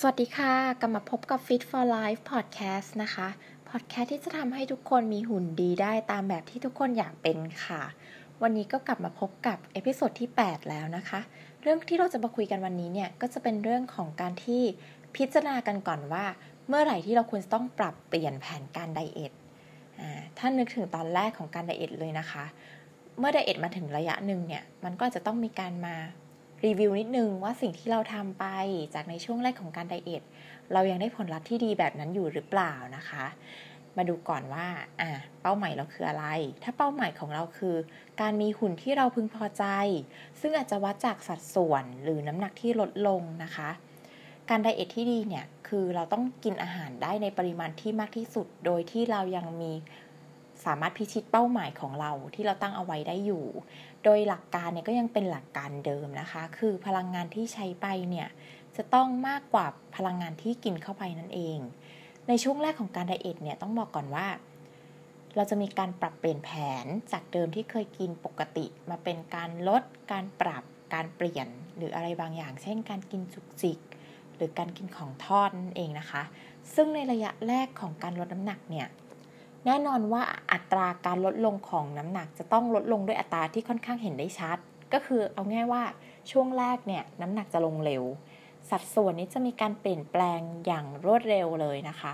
สวัสดีค่ะ กลับมาพบกับ Fit for Life Podcast นะคะ Podcast ที่จะทำให้ทุกคนมีหุ่นดีได้ตามแบบที่ทุกคนอยากเป็นค่ะ วันนี้ก็กลับมาพบกับ episode ที่ 8 แล้วนะคะ เรื่องที่เราจะมาคุยกันวันนี้เนี่ย ก็จะเป็นเรื่องของการที่พิจารณากันก่อนว่า เมื่อไหร่ที่เราควรต้องปรับเปลี่ยนแผนการ diet ถ้านึกถึงตอนแรกของการ diet เลยนะคะ เมื่อ diet มาถึงระยะหนึ่งเนี่ย มันก็จะต้องมีการมา รีวิวนิดนึงว่าสิ่งที่เราทำไปจากในช่วงแรกของการไดเอทเรายังได้ผลลัพธ์ที่ดีแบบนั้นอยู่หรือเปล่านะคะ มาดูก่อนว่าอ่าเป้าหมายเราคืออะไร ถ้าเป้าหมายของเราคือ การมีหุ่นที่เราพึงพอใจ ซึ่งอาจจะวัดจากสัดส่วนหรือน้ำหนักที่ลดลงนะคะ การไดเอทที่ดีเนี่ยคือเราต้องกินอาหารได้ในปริมาณที่มากที่สุด โดยที่เรายังมี สามารถพิชิตเป้าหมายของเราที่เราตั้งเอาไว้ได้อยู่ โดยหลักการเนี่ยก็ยังเป็นหลักการเดิมนะคะ คือพลังงานที่ใช้ไปเนี่ยจะต้องมากกว่าพลังงานที่กินเข้าไปนั่นเอง ในช่วงแรกของการไดเอทเนี่ยต้องบอกก่อนว่า เราจะมีการปรับเปลี่ยนแผนจากเดิมที่เคยกินปกติมาเป็นการลด การปรับ การเปลี่ยน หรืออะไรบางอย่าง เช่น การกินจุกจิก หรือการกินของทอดนั่นเองนะคะ ซึ่งในระยะแรกของการลดน้ำหนักเนี่ย แน่นอนว่าอัตราการลดลงของน้ำหนักจะต้องลดลงด้วยอัตราที่ค่อนข้างเห็นได้ชัด ก็คือเอาง่ายว่าช่วงแรกเนี่ยน้ำหนักจะลงเร็ว สัดส่วนนี้จะมีการเปลี่ยนแปลงอย่างรวดเร็วเลยนะคะ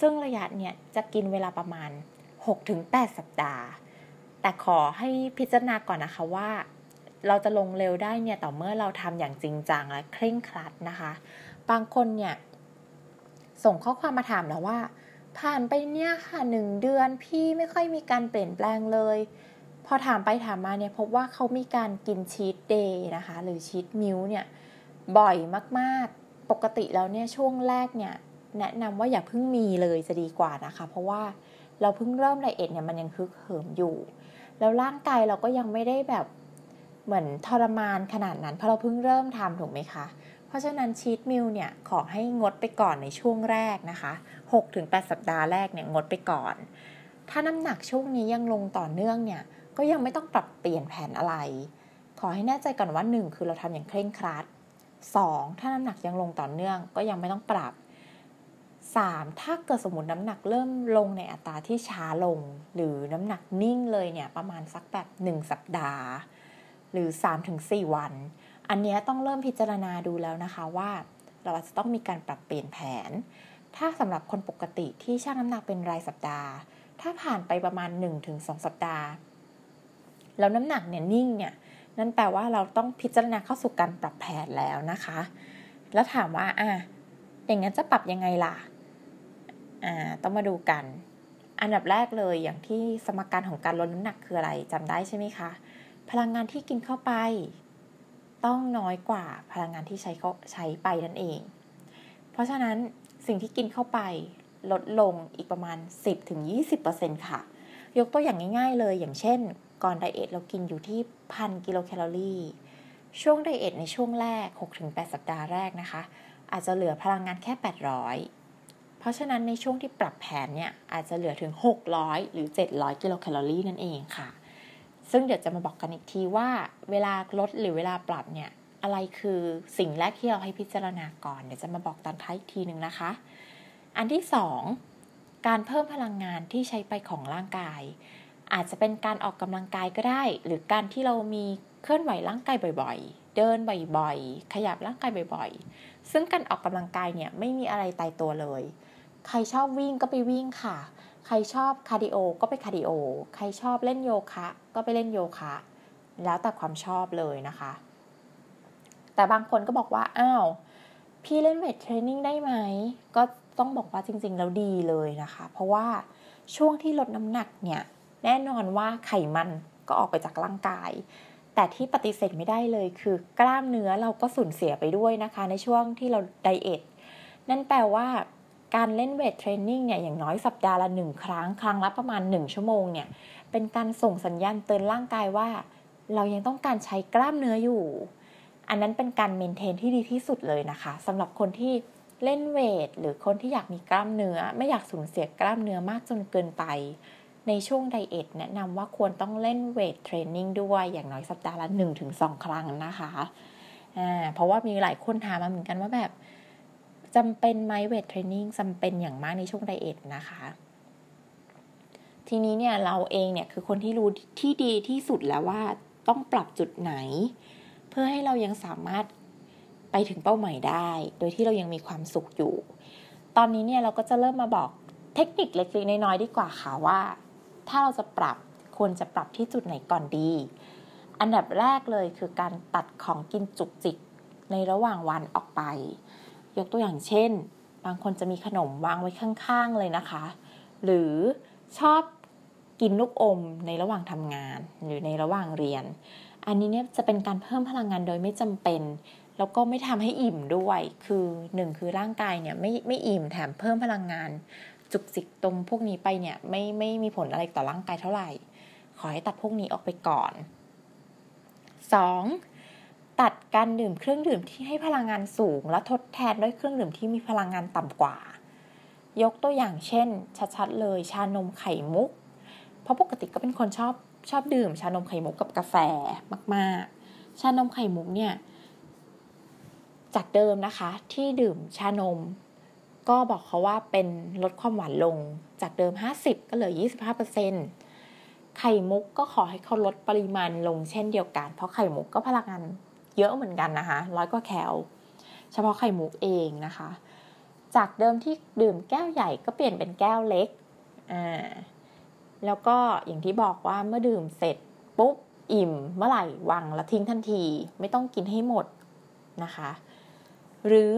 ซึ่งระยะเนี่ยจะกินเวลาประมาณ 6-8 สัปดาห์ แต่ขอให้พิจารณาก่อนนะคะว่า เราจะลงเร็วได้เนี่ยต่อเมื่อเราทำอย่างจริงจังและเคร่งครัดนะคะ บางคนเนี่ยส่งข้อความมาถามแล้วว่า ผ่านไปเนี่ยค่ะหนึ่งเดือนพี่ไม่ค่อยมีการเปลี่ยนแปลงเลย พอถามไปถามมาเนี่ยพบว่าเขามีการกิน cheat day นะคะ หรือ cheat meal เนี่ยบ่อยมากๆ ปกติแล้วเนี่ยช่วงแรกเนี่ยแนะนำว่าอย่าเพิ่งมีเลยจะดีกว่านะคะ เพราะว่าเราเพิ่งเริ่ม diet เนี่ยมันยังฮึกเหิมอยู่ แล้วร่างกายเราก็ยังไม่ได้แบบเหมือนทรมานขนาดนั้น เพราะเราเพิ่งเริ่มทำถูกไหมคะ เพราะฉะนั้นชีตมิลเนี่ยขอให้งดไปก่อนในช่วงแรกนะคะ 6-8 สัปดาห์แรกเนี่ยงดไปก่อน ถ้าน้ำหนักช่วงนี้ยังลงต่อเนื่องเนี่ยก็ยังไม่ต้องปรับเปลี่ยนแผนอะไร ขอให้แน่ใจก่อนว่า 1 คือเราทำอย่างเคร่งครัด 2. ถ้าน้ำหนักยังลงต่อเนื่อง ก็ยังไม่ต้องปรับ 3. ถ้าเกิดสมมติน้ำหนักเริ่มลงในอัตราที่ช้าลง หรือน้ำหนักนิ่งเลยเนี่ยประมาณสักแบบ 1 สัปดาห์ หรือ 3-4 วัน อันนี้ต้องเริ่มพิจารณาดูแล้วนะคะว่า เราอาจจะต้องมีการปรับเปลี่ยนแผน ถ้าสำหรับคนปกติที่ชั่งน้ำหนักเป็นรายสัปดาห์ ถ้าผ่านไปประมาณ 1-2 สัปดาห์ แล้วน้ำหนักเนี่ยนิ่งเนี่ย นั่นแปลว่าเราต้องพิจารณาเข้าสู่การปรับแผนแล้วนะคะ แล้วถามว่าอะอย่างนั้นจะปรับยังไงล่ะ อ่า ต้องมาดูกัน อันดับแรกเลยอย่างที่สมการของการลดน้ำหนักคืออะไรจำได้ใช่ไหมคะ พลังงานที่กินเข้าไป ต้องน้อยกว่าพลังงานที่ใช้เขาใช้ไปนั่นเอง เพราะฉะนั้น สิ่งที่กินเข้าไปลดลงอีกประมาณ 10-20%ค่ะ ยกตัวอย่างง่าย ๆ เลยอย่างเช่น ก่อน diet เรากินอยู่ที่พันกิโลแคลอรี่ ช่วง diet ในช่วงแรก 6-8 สัปดาห์แรกนะคะ อาจจะเหลือพลังงานแค่ 800 เพราะฉะนั้นในช่วงที่ปรับแผนเนี่ยอาจจะเหลือถึง 600 หรือ 700 กิโลแคลอรี่นั่นเองค่ะ ซึ่งเดี๋ยวจะมาบอกกันอีกทีว่า เวลาลดหรือเวลาปรับเนี่ย อะไรคือสิ่งแรกที่เราให้พิจารณาก่อน เดี๋ยวจะมาบอกตอนท้ายอีกทีหนึ่งนะคะ อันที่สองการเพิ่มพลังงานที่ใช้ไปของร่างกาย อาจจะเป็นการออกกำลังกายก็ได้ หรือการที่เรามีเคลื่อนไหวร่างกายบ่อยๆ เดินบ่อยๆ ขยับร่างกายบ่อยๆ ซึ่งการออกกำลังกายเนี่ยไม่มีอะไรตายตัวเลย ใครชอบวิ่งก็ไปวิ่งค่ะ ใครชอบ cardio ก็ไป cardio ใครชอบเล่นโยคะ ก็ไปเล่นโยคะ แล้วแต่ความชอบเลยนะคะ แต่บางคนก็บอกว่า อ้าว พี่เล่น weight training ได้ไหม ก็ต้องบอกว่าจริง ๆ แล้วดีเลยนะคะ เพราะว่าช่วงที่ลดน้ำหนักเนี่ย แน่นอนว่าไขมันก็ออกไปจากร่างกาย แต่ที่ปฏิเสธไม่ได้เลยคือกล้ามเนื้อเราก็สูญเสียไปด้วยนะคะ ในช่วงที่เรา diet นั่นแปลว่าการเล่น weight training เนี่ยอย่างน้อยสัปดาห์ละหนึ่งครั้ง ครั้งละประมาณ 1 ชั่วโมงเนี่ย เป็นการส่งสัญญาณเตือนร่างกายว่า เรายังต้องการใช้กล้ามเนื้ออยู่ อันนั้นเป็นการ maintain ที่ดีที่สุดเลยนะคะสำหรับคนที่เล่น weight หรือคนที่อยากมีกล้ามเนื้อ ไม่อยากสูญเสียกล้ามเนื้อมากจนเกินไป ในช่วง diet แนะนำว่าควรต้องเล่น weight training ด้วยอย่างน้อยสัปดาห์ละ 1-2 ครั้งนะคะอ่าเพราะว่ามีหลายคนถามมาเหมือนกันว่าแบบจำเป็นไหมเวทเทรนนิ่งจำเป็นอย่างมากในช่วงไดเอทนะคะ ทีนี้เนี่ยเราเองเนี่ยคือคนที่รู้ที่ดีที่สุดแล้วว่าต้องปรับจุดไหน พื่อให้เรายังสามารถไปถึงเป้าหมายได้ โดยที่เรายังมีความสุขอยู่ ตอนนี้เนี่ยเราก็จะเริ่มมาบอกเทคนิคเล็กๆน้อยๆดีกว่าค่ะว่า ถ้าเราจะปรับควรจะปรับที่จุดไหนก่อนดี อันดับแรกเลยคือการตัดของกินจุกจิกในระหว่างวันออกไป ยกตัวอย่างเช่น บางคนจะมีขนมวางไว้ข้างๆเลยนะคะ หรือชอบกินลูกอมในระหว่างทำงาน หรือในระหว่างเรียน อันนี้เนี่ยจะเป็นการเพิ่มพลังงานโดยไม่จำเป็น แล้วก็ไม่ทำให้อิ่มด้วย คือหนึ่งคือร่างกายเนี่ยไม่ไม่อิ่มแถมเพิ่มพลังงาน จุกจิกตรงพวกนี้ไปเนี่ยไม่ไม่มีผลอะไรต่อร่างกายเท่าไหร่ ขอให้ตัดพวกนี้ออกไปก่อน 2. ตัดการดื่มเครื่องดื่มที่ให้พลังงานสูง และทดแทนด้วยเครื่องดื่มที่มีพลังงานต่ำกว่า ยกตัวอย่างเช่น ชัดๆเลยชานมไข่มุก เพราะปกติก็เป็นคนชอบ ชอบดื่มชานมไข่มุกกับกาแฟมากๆ ชานมไข่มุกเนี่ย จากเดิมนะคะ ที่ดื่มชานม ก็บอกเขาว่าเป็นลดความหวานลงจากเดิม 50 ก็เหลือ 25%ไข่มุกก็ขอให้เขาลดปริมาณลงเช่นเดียวกัน เพราะไข่มุกก็พลังงานเยอะเหมือนกันนะคะร้อยกว่าแคลเฉพาะไข่มุกเองนะคะ จากเดิมที่ดื่มแก้วใหญ่ก็เปลี่ยนเป็นแก้วเล็กอ่า แล้วก็อย่างที่บอกว่าเมื่อดื่มเสร็จปุ๊บอิ่มเมื่อไหร่วางแล้วทิ้งทันที ไม่ต้องกินให้หมดนะคะ หรือ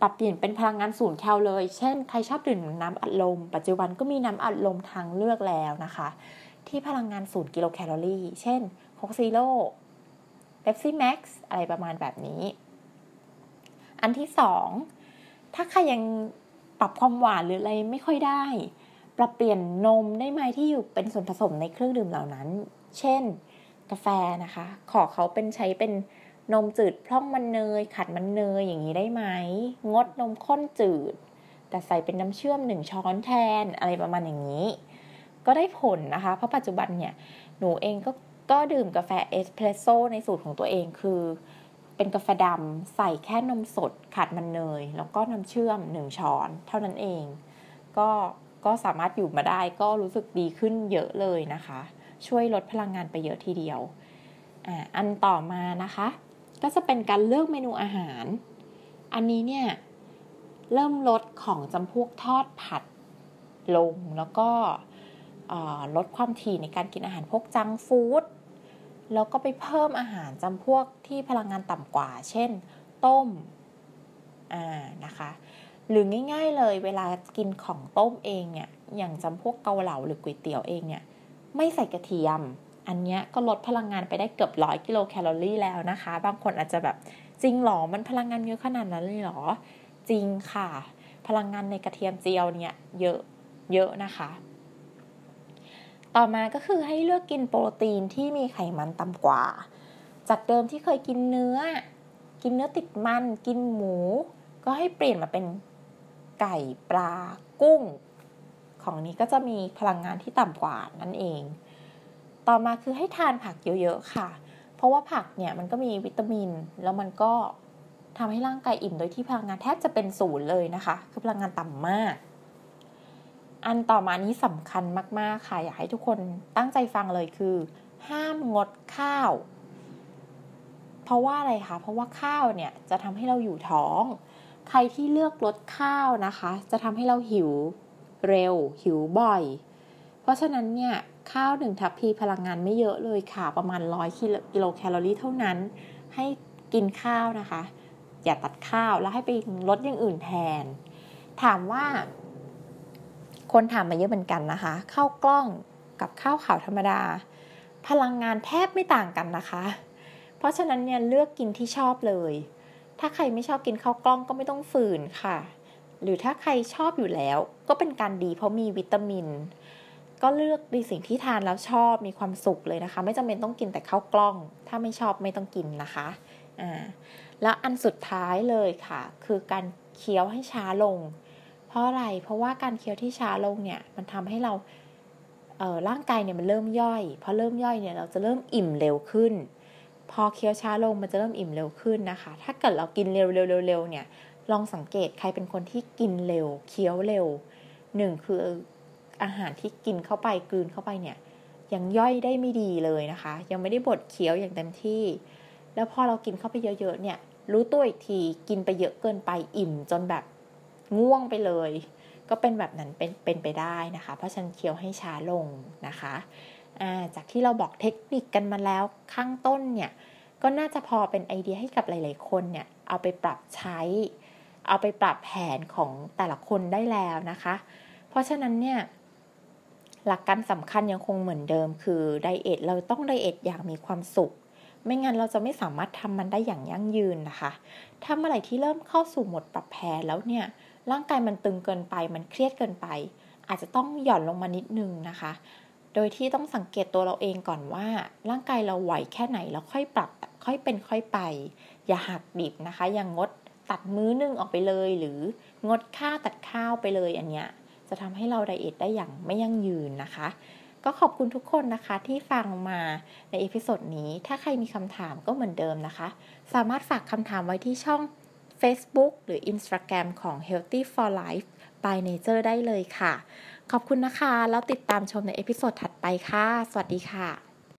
ปรับเปลี่ยนเป็นพลังงานศูนย์แคลเลย เช่นใครชอบดื่มน้ำอัดลม ปัจจุบันก็มีน้ำอัดลมทางเลือกแล้วนะคะ ที่พลังงานศูนย์กิโลแคลอรี่ เช่นโคกซีโร่เ e p ซี่แม็กซ์อะไรประมาณแบบนี้ อันที่สองถ้าใครยังปรับความหวานหรืออะไรไม่ค่อยได้ ปรับเปลี่ยนนมได้ไหมที่อยู่เป็นส่วนผสมในเครื่องดื่มเหล่านั้น เช่น กาแฟนะคะ ขอเขาเป็นใช้เป็นนมจืดพร่องมันเนย ขัดมันเนยอย่างนี้ได้ไหม งดนมข้นจืด แต่ใส่เป็นน้ำเชื่อมหนึ่งช้อนแทนอะไรประมาณอย่างนี้ ก็ได้ผลนะคะ เพราะปัจจุบันเนี่ยหนูเองก็ก็ดื่มกาแฟเอสเพรสโซ่ในสูตรของตัวเองคือ เป็นกาแฟดำใส่แค่นมสดขัดมันเนย แล้วก็น้ำเชื่อมหนึ่งช้อน เท่านั้นเอง ก็ ก็สามารถอยู่มาได้ก็รู้สึกดีขึ้นเยอะเลยนะคะ ช่วยลดพลังงานไปเยอะทีเดียวอันต่อมานะคะ ก็จะเป็นการเลือกเมนูอาหาร อันนี้เนี่ย เริ่มลดของจำพวกทอดผัดลงแล้วก็ลดความถี่ในการกินอาหารพวกจังฟู้ดแล้วก็ไปเพิ่มอาหารจำพวกที่พลังงานต่ำกว่า เช่น ต้มนะคะ หรือง่าย ๆ เลยเวลากินของต้มเองเนี่ยอย่างจำพวกเกาเหลาหรือก๋วยเตี๋ยวเองเนี่ยไม่ใส่กระเทียม อันนี้ก็ลดพลังงานไปได้เกือบร้อยกิโลแคลอรี่แล้วนะคะ บางคนอาจจะแบบจริงหรอมันพลังงานเยอะขนาดนั้นเลยหรอ จริงค่ะ พลังงานในกระเทียมเจียวเนี่ยเยอะเยอะนะคะ ต่อมาก็คือให้เลือกกินโปรตีนที่มีไขมันต่ำกว่า จากเดิมที่เคยกินเนื้อ กินเนื้อติดมัน กินหมู ก็ให้เปลี่ยนมาเป็น ไก่ปลากุ้ง ของนี้ก็จะมีพลังงานที่ต่ำกว่านั่นเอง ต่อมาคือให้ทานผักเยอะๆค่ะ เพราะว่าผักเนี่ยมันก็มีวิตามิน แล้วมันก็ทำให้ร่างกายอิ่มโดยที่พลังงานแทบจะเป็นศูนย์เลยนะคะ คือพลังงานต่ำมาก อันต่อมานี้สำคัญมากๆค่ะ อยากให้ทุกคนตั้งใจฟังเลยคือ ห้ามงดข้าว เพราะว่าอะไรคะ เพราะว่าข้าวเนี่ยจะทำให้เราอยู่ท้อง ใครที่เลือกลดข้าวนะคะ จะทำให้เราหิวเร็ว หิวบ่อย เพราะฉะนั้นเนี่ยข้าวหนึ่งทัพพีพลังงานไม่เยอะเลยค่ะ ประมาณร้อยกิโลแคลอรี่เท่านั้น ให้กินข้าวนะคะ อย่าตัดข้าวแล้วให้ไปลดอย่างอื่นแทน ถามว่า คนถามมาเยอะเหมือนกันนะคะ ข้าวกล้องกับข้าวขาวธรรมดา พลังงานแทบไม่ต่างกันนะคะ เพราะฉะนั้นเนี่ยเลือกกินที่ชอบเลย ถ้าใครไม่ชอบกินข้าวกล้องก็ไม่ต้องฝืนค่ะ หรือถ้าใครชอบอยู่แล้ว ก็เป็นการดีเพราะมีวิตามิน ก็เลือกในสิ่งที่ทานแล้วชอบมีความสุขเลยนะคะ ไม่จำเป็นต้องกินแต่ข้าวกล้อง ถ้าไม่ชอบไม่ต้องกินนะคะอ่าแล้วอันสุดท้ายเลยค่ะ คือการเคี้ยวให้ช้าลง เพราะอะไรเพราะว่าการเคี้ยวที่ช้าลงเนี่ยมันทำให้เราเอ่อร่างกายเนี่ยมันเริ่มย่อยพอเริ่มย่อยเนี่ยเราจะเริ่มอิ่มเร็วขึ้น พอเคี้ยวช้าลงมันจะเริ่มอิ่มเร็วขึ้นนะคะ ถ้าเกิดเรากินเร็วๆเร็วๆเนี่ย ลองสังเกตใครเป็นคนที่กินเร็ว เคี้ยวเร็วหนึ่งคืออาหารที่กินเข้าไปกลืนเข้าไปเนี่ย ยังย่อยได้ไม่ดีเลยนะคะ ยังไม่ได้บดเคี้ยวอย่างเต็มที่ แล้วพอเรากินเข้าไปเยอะๆเนี่ย รู้ตัวอีกทีกินไปเยอะเกินไปอิ่มจนแบบง่วงไปเลย ก็เป็นแบบนั้นเป็นเป็นไปได้นะคะ เพราะฉันเคี้ยวให้ช้าลงนะคะ จากที่เราบอกเทคนิคกันมาแล้วข้างต้นเนี่ยก็น่าจะพอเป็นไอเดียให้กับหลาย ๆ คนเนี่ยเอาไปปรับใช้ เอาไปปรับแผนของแต่ละคนได้แล้วนะคะ เพราะฉะนั้นเนี่ยหลักการสำคัญยังคงเหมือนเดิม คือไดเอทเราต้องไดเอทอย่างมีความสุข ไม่งั้นเราจะไม่สามารถทำมันได้อย่างยั่งยืนนะคะถ้าเมื่อไหร่ที่เริ่มเข้าสู่หมดปรับแผนแล้วเนี่ยร่างกายมันตึงเกินไปมันเครียดเกินไป อาจจะต้องหย่อนลงมานิดนึงนะคะ โดยที่ต้องสังเกตตัวเราเองก่อนว่า ร่างกายเราไหวแค่ไหนแล้วค่อยปรับค่อยเป็นค่อยไป อย่าหักดิบนะคะ อย่างงดตัดมื้อนึงออกไปเลย หรืองดข้าวตัดข้าวไปเลยอันเนี้ยจะทำให้เราไดเอทได้อย่างไม่ยั่งยืนนะคะ ก็ขอบคุณทุกคนนะคะที่ฟังมาใน episode นี้ ถ้าใครมีคำถามก็เหมือนเดิมนะคะ สามารถฝากคำถามไว้ที่ช่อง Facebook หรือ Instagram ของ Healthy for Life by Nature ได้เลยค่ะ ขอบคุณนะคะ แล้วติดตามชมใน episode ถัดไปค่ะ สวัสดีค่ะ